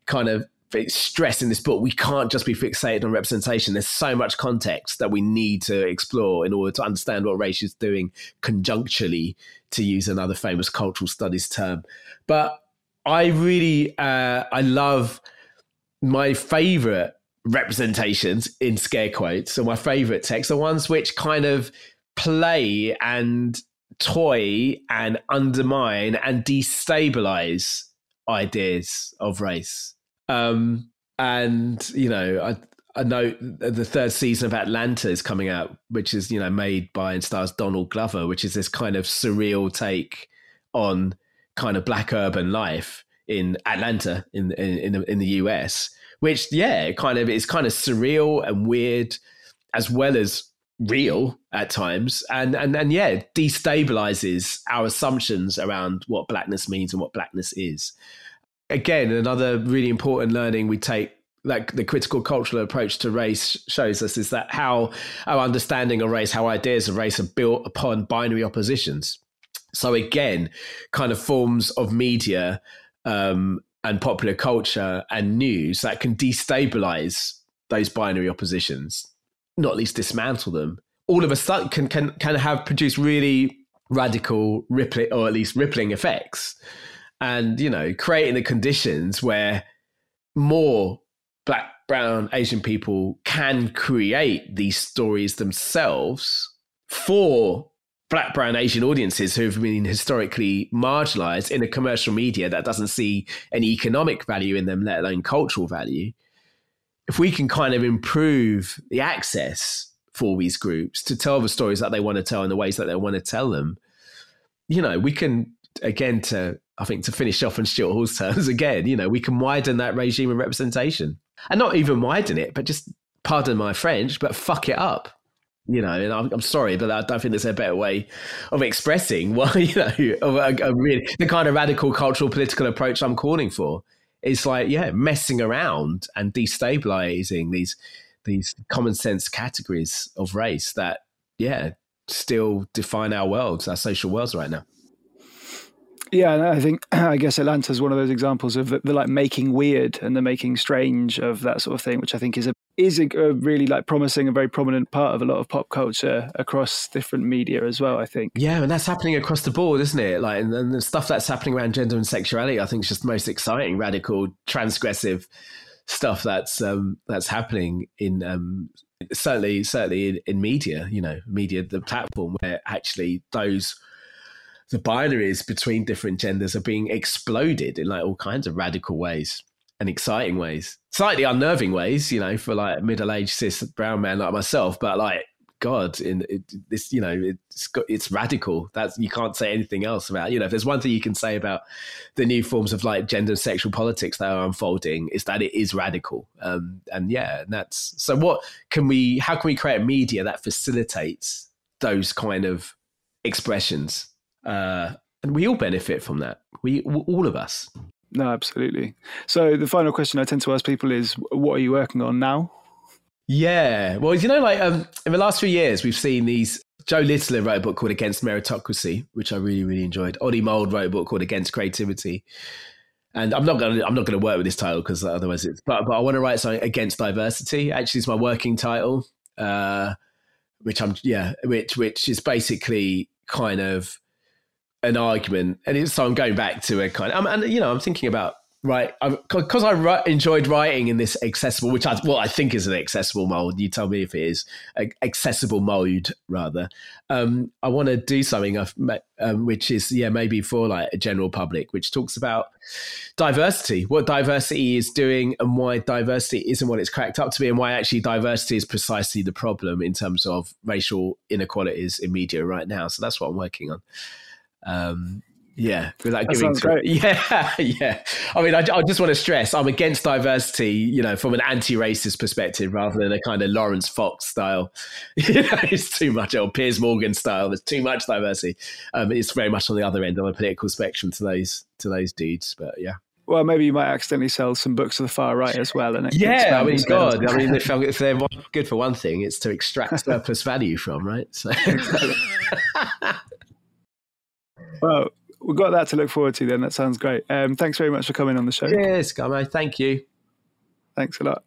kind of stressed in this book, we can't just be fixated on representation. There's so much context that we need to explore in order to understand what race is doing conjuncturally, to use another famous cultural studies term. But I really, uh, I love my favorite representations in scare quotes. So my favorite texts are ones which kind of play and toy and undermine and destabilize ideas of race. Um, and you know, I I know the third season of Atlanta is coming out, which is you know made by and stars Donald Glover, which is this kind of surreal take on kind of black urban life in Atlanta in in in the, in the US which yeah, kind of is kind of surreal and weird, as well as real at times, and and and yeah, destabilizes our assumptions around what blackness means and what blackness is. Again, another really important learning we take like the critical cultural approach to race shows us is that how our understanding of race, how ideas of race are built upon binary oppositions. So again, kind of forms of media um, and popular culture and news that can destabilize those binary oppositions, not least dismantle them, all of a sudden can can can have produced really radical rippling or at least rippling effects. And, you know, creating the conditions where more black, brown, Asian people can create these stories themselves for black, brown, Asian audiences who have been historically marginalized in a commercial media that doesn't see any economic value in them, let alone cultural value. If we can kind of improve the access for these groups to tell the stories that they want to tell in the ways that they want to tell them, you know, we can again to I think to finish off on Stuart Hall's terms again, you know, we can widen that regime of representation. And not even widen it, but just pardon my French, but fuck it up you know, and I'm, I'm, sorry, but I don't think there's a better way of expressing why, you know, of a, a really the kind of radical cultural political approach I'm calling for. It's like, yeah, messing around and destabilizing these these common sense categories of race that, yeah, still define our worlds, our social worlds right now. Yeah, I think I guess Atlanta is one of those examples of the, the, like making weird and the making strange of that sort of thing, which I think is a is a, a, really like promising and very prominent part of a lot of pop culture across different media as well. I think. Yeah, and that's happening across the board, isn't it? Like, and, and the stuff that's happening around gender and sexuality, I think, is just the most exciting, radical, transgressive stuff that's um, that's happening in um, certainly certainly in, in media. You know, media, the platform where actually those the binaries between different genders are being exploded in like all kinds of radical ways and exciting ways, slightly unnerving ways, you know, for like middle aged cis brown man like myself, but like God, in this, you know, it's got, it's radical. That's you can't say anything else about. You know, if there's one thing you can say about the new forms of like gender and sexual politics that are unfolding, is that it is radical. Um, and yeah, and that's so. What can we? How can we create media that facilitates those kind of expressions? Uh, and we all benefit from that. We all of us. No, absolutely. So the final question I tend to ask people is, what are you working on now? Yeah. Well, you know, like um, in the last few years, we've seen these. Jo Littler wrote a book called Against Meritocracy, which I really, really enjoyed. Oli Mould wrote a book called Against Creativity. And I'm not going to I'm not going to work with this title because otherwise it's but but I want to write something against diversity. Actually, it's my working title, uh, which I'm yeah, which which is basically kind of an argument, and it's, so I'm going back to a kind of, and you know I'm thinking about right because I enjoyed writing in this accessible which i well i think is an accessible mode you tell me if it is accessible mode rather. Um, i want to do something um, which is yeah maybe for like a general public which talks about diversity what diversity is doing and why diversity isn't what it's cracked up to be and why actually diversity is precisely the problem in terms of racial inequalities in media right now. So that's what i'm working on um, yeah, without that giving great. Yeah, yeah. I mean, I, I, just want to stress I'm against diversity, you know, from an anti-racist perspective, rather than a kind of Laurence Fox style. you know, it's too much, or Piers Morgan style. There's too much diversity. Um, it's very much on the other end of the political spectrum to those to those dudes. But yeah. Well, maybe you might accidentally sell some books to the far right as well. And yeah, I mean, God, I mean, if, if, they're good for one thing, it's to extract surplus value from, right? So. well, we've got that to look forward to then. That sounds great. Um, thanks very much for coming on the show. Yes, Gamo. Thank you. Thanks a lot.